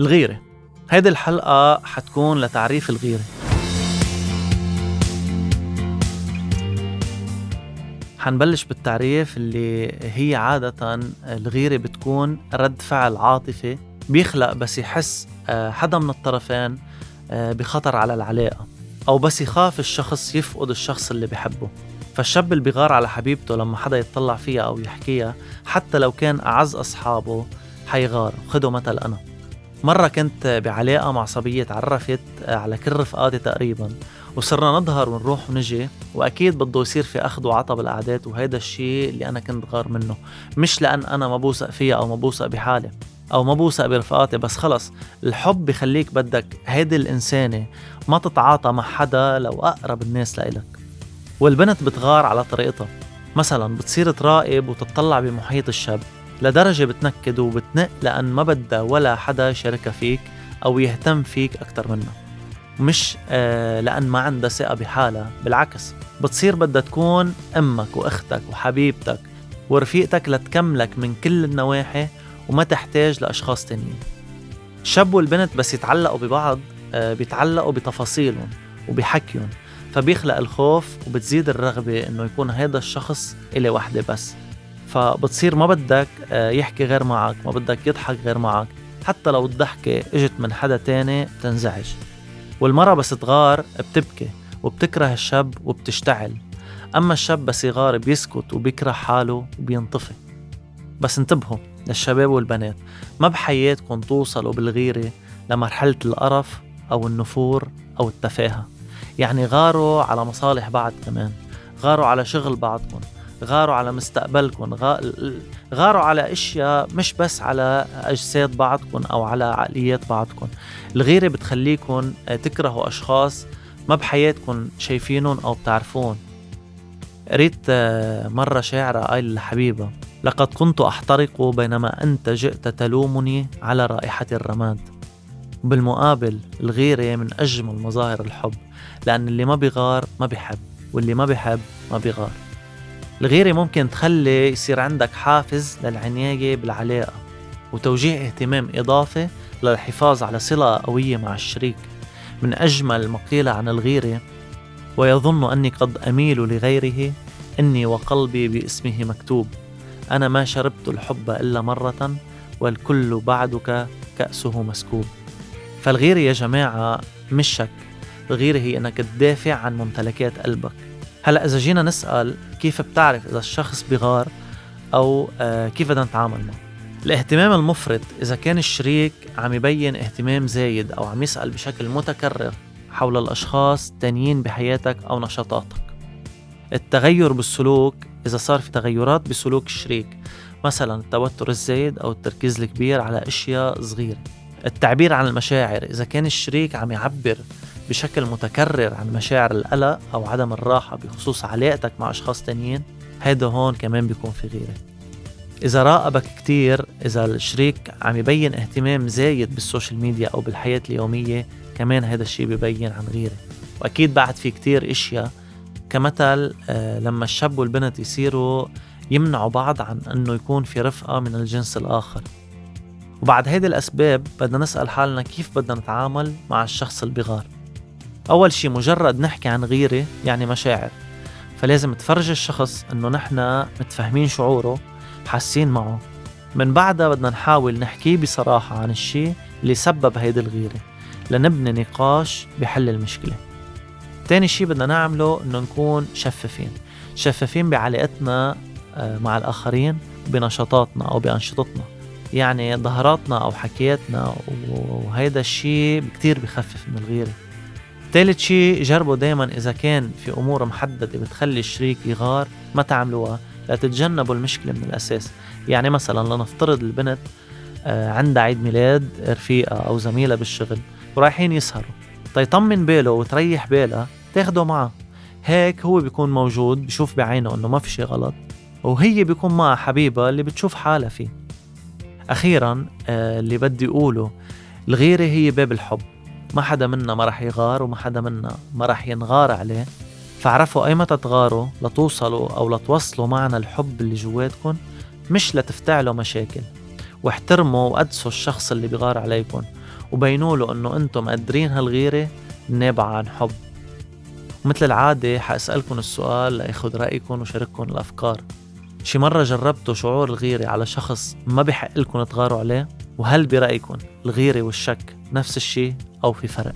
الغيرة. هيدي الحلقة حتكون لتعريف الغيرة. حنبلش بالتعريف اللي هي عادة الغيرة بتكون رد فعل عاطفي بيخلق بس يحس آه، حدا من الطرفين آه، بخطر على العلاقة أو بس يخاف الشخص يفقد الشخص اللي بحبه. فالشاب اللي بيغار على حبيبته لما حدا يتطلع فيها أو يحكيها حتى لو كان أعز أصحابه حيغار. خده مثل أنا. مرة كنت بعلاقة مع صبية تعرفت على كل رفقاتي تقريبا وصرنا نظهر ونروح ونجي وأكيد بده يصير في أخذ وعطى بالاعداد وهيدا الشيء اللي أنا كنت غار منه. مش لأن أنا ما بوثق فيها أو ما بوثق بحالي أو ما بوثق برفقاتي بس خلص الحب بخليك بدك هيدي الإنسانة ما تتعاطى مع حدا لو أقرب الناس لإلك. والبنت بتغار على طريقتها. مثلا بتصير تراقب وتطلع بمحيط الشاب. لدرجة بتنكد وبتنق لأن ما بدها ولا حدا يشاركها فيك أو يهتم فيك أكتر منها مش آه لأن ما عندها ثقة بحالها. بالعكس بتصير بدها تكون أمك وأختك وحبيبتك ورفيقتك لتكملك من كل النواحي وما تحتاج لأشخاص تانيين. الشاب والبنت بس يتعلقوا ببعض آه بيتعلقوا بتفاصيلهم وبحكيهم فبيخلق الخوف وبتزيد الرغبة إنه يكون هذا الشخص إلي وحدة بس. فبتصير ما بدك آه، يحكي غير معك ما بدك يضحك غير معك. حتى لو الضحكة إجت من حدا تاني بتنزعج. والمرة بس تغار بتبكي وبتكره الشاب وبتشتعل. أما الشاب بس يغار بيسكت وبيكره حاله وبينطفي. بس انتبهوا للشباب والبنات ما بحياتكم توصلوا بالغيرة لمرحلة القرف أو النفور أو التفاهة. يعني غاروا على مصالح بعض كمان غاروا على شغل بعضكم. غاروا على مستقبلكم غاروا على أشياء مش بس على أجساد بعضكم أو على عقليات بعضكم. الغيرة بتخليكم تكرهوا أشخاص ما بحياتكم شايفينهم أو بتعرفون. قريت مرة شاعرة قايل لحبيبة لقد كنت أحترق بينما أنت جئت تلومني على رائحة الرماد. بالمقابل الغيرة من أجمل مظاهر الحب لأن اللي ما بيغار ما بيحب واللي ما بيحب ما بيغار. الغيرة ممكن تخلي يصير عندك حافز للعناية بالعلاقة وتوجيه اهتمام إضافي للحفاظ على صلة قوية مع الشريك. من أجمل ما قيل عن الغيرة ويظن أني قد أميل لغيره إني وقلبي باسمه مكتوب. أنا ما شربت الحب إلا مرة والكل بعدك كأسه مسكوب. فالغيرة يا جماعة مش شك الغيرة هي أنك تدافع عن ممتلكات قلبك. هلا إذا جينا نسأل كيف بتعرف إذا الشخص بغار أو آه، كيف بدنا نتعامل معه؟ الاهتمام المفرط إذا كان الشريك عم يبين اهتمام زايد أو عم يسأل بشكل متكرر حول الأشخاص تانيين بحياتك أو نشاطاتك. التغير بالسلوك إذا صار في تغيرات بسلوك الشريك مثلا التوتر الزايد أو التركيز الكبير على أشياء صغيرة. التعبير عن المشاعر إذا كان الشريك عم يعبر بشكل متكرر عن مشاعر القلق أو عدم الراحة بخصوص علاقتك مع أشخاص تانيين هيدا هون كمان بيكون في غيرة إذا راقبك كتير إذا الشريك عم يبين اهتمام زايد بال social media أو بالحياة اليومية كمان هذا الشيء ببين عن غيرة وأكيد بعد في كتير إشياء كمثل آه، لما الشاب والبنت يصيروا يمنعوا بعض عن أنه يكون في رفقة من الجنس الآخر. وبعد هيدي الأسباب بدنا نسأل حالنا كيف بدنا نتعامل مع الشخص البغار. أول شي مجرد نحكي عن غيرة يعني مشاعر فلازم تفرج الشخص إنه نحن متفهمين شعوره حاسين معه. من بعدها بدنا نحاول نحكيه بصراحة عن الشي اللي سبب هيدي الغيرة لنبني نقاش بحل المشكلة. تاني شي بدنا نعمله إنه نكون شفافين شفافين بعلاقتنا آه، مع الآخرين بنشاطاتنا أو بأنشطتنا. يعني ظهراتنا أو حكياتنا وهيدا الشيء كتير بخفف من الغيرة. ثالث شيء جربوا دايما إذا كان في أمور محددة بتخلي الشريك يغار ما تعملوها. لتتجنبوا المشكلة من الأساس. يعني مثلا لنفترض البنت آه، عندها عيد ميلاد رفيقة أو زميلة بالشغل ورايحين يسهروا. تيطمن باله وتريح بالها تاخده معه. هيك هو بيكون موجود بشوف بعينه إنه ما في شيء غلط وهي بيكون معها حبيبها اللي بتشوف حالها فيه. أخيرا آه، اللي بدي أقوله الغيرة هي باب الحب. ما حدا منا ما رح يغار وما حدا منا ما رح ينغار عليه. فاعرفوا أي متى تغاروا لتوصلوا أو لتوصلوا معنى الحب اللي جواتكم مش لتفتعلوا مشاكل. واحترموا وقدسوا الشخص اللي بيغار عليكم. وبينوا له إنه أنتم مقدرين هالغيرة نابعة عن حب. مثل العادة حأسألكم السؤال لأخذ رأيكم وشارككم الأفكار. شي مرة جربتوا شعور الغيرة على شخص ما بحق لكم تغاروا عليه؟ وهل برأيكم الغيرة والشك نفس الشي أو في فرق؟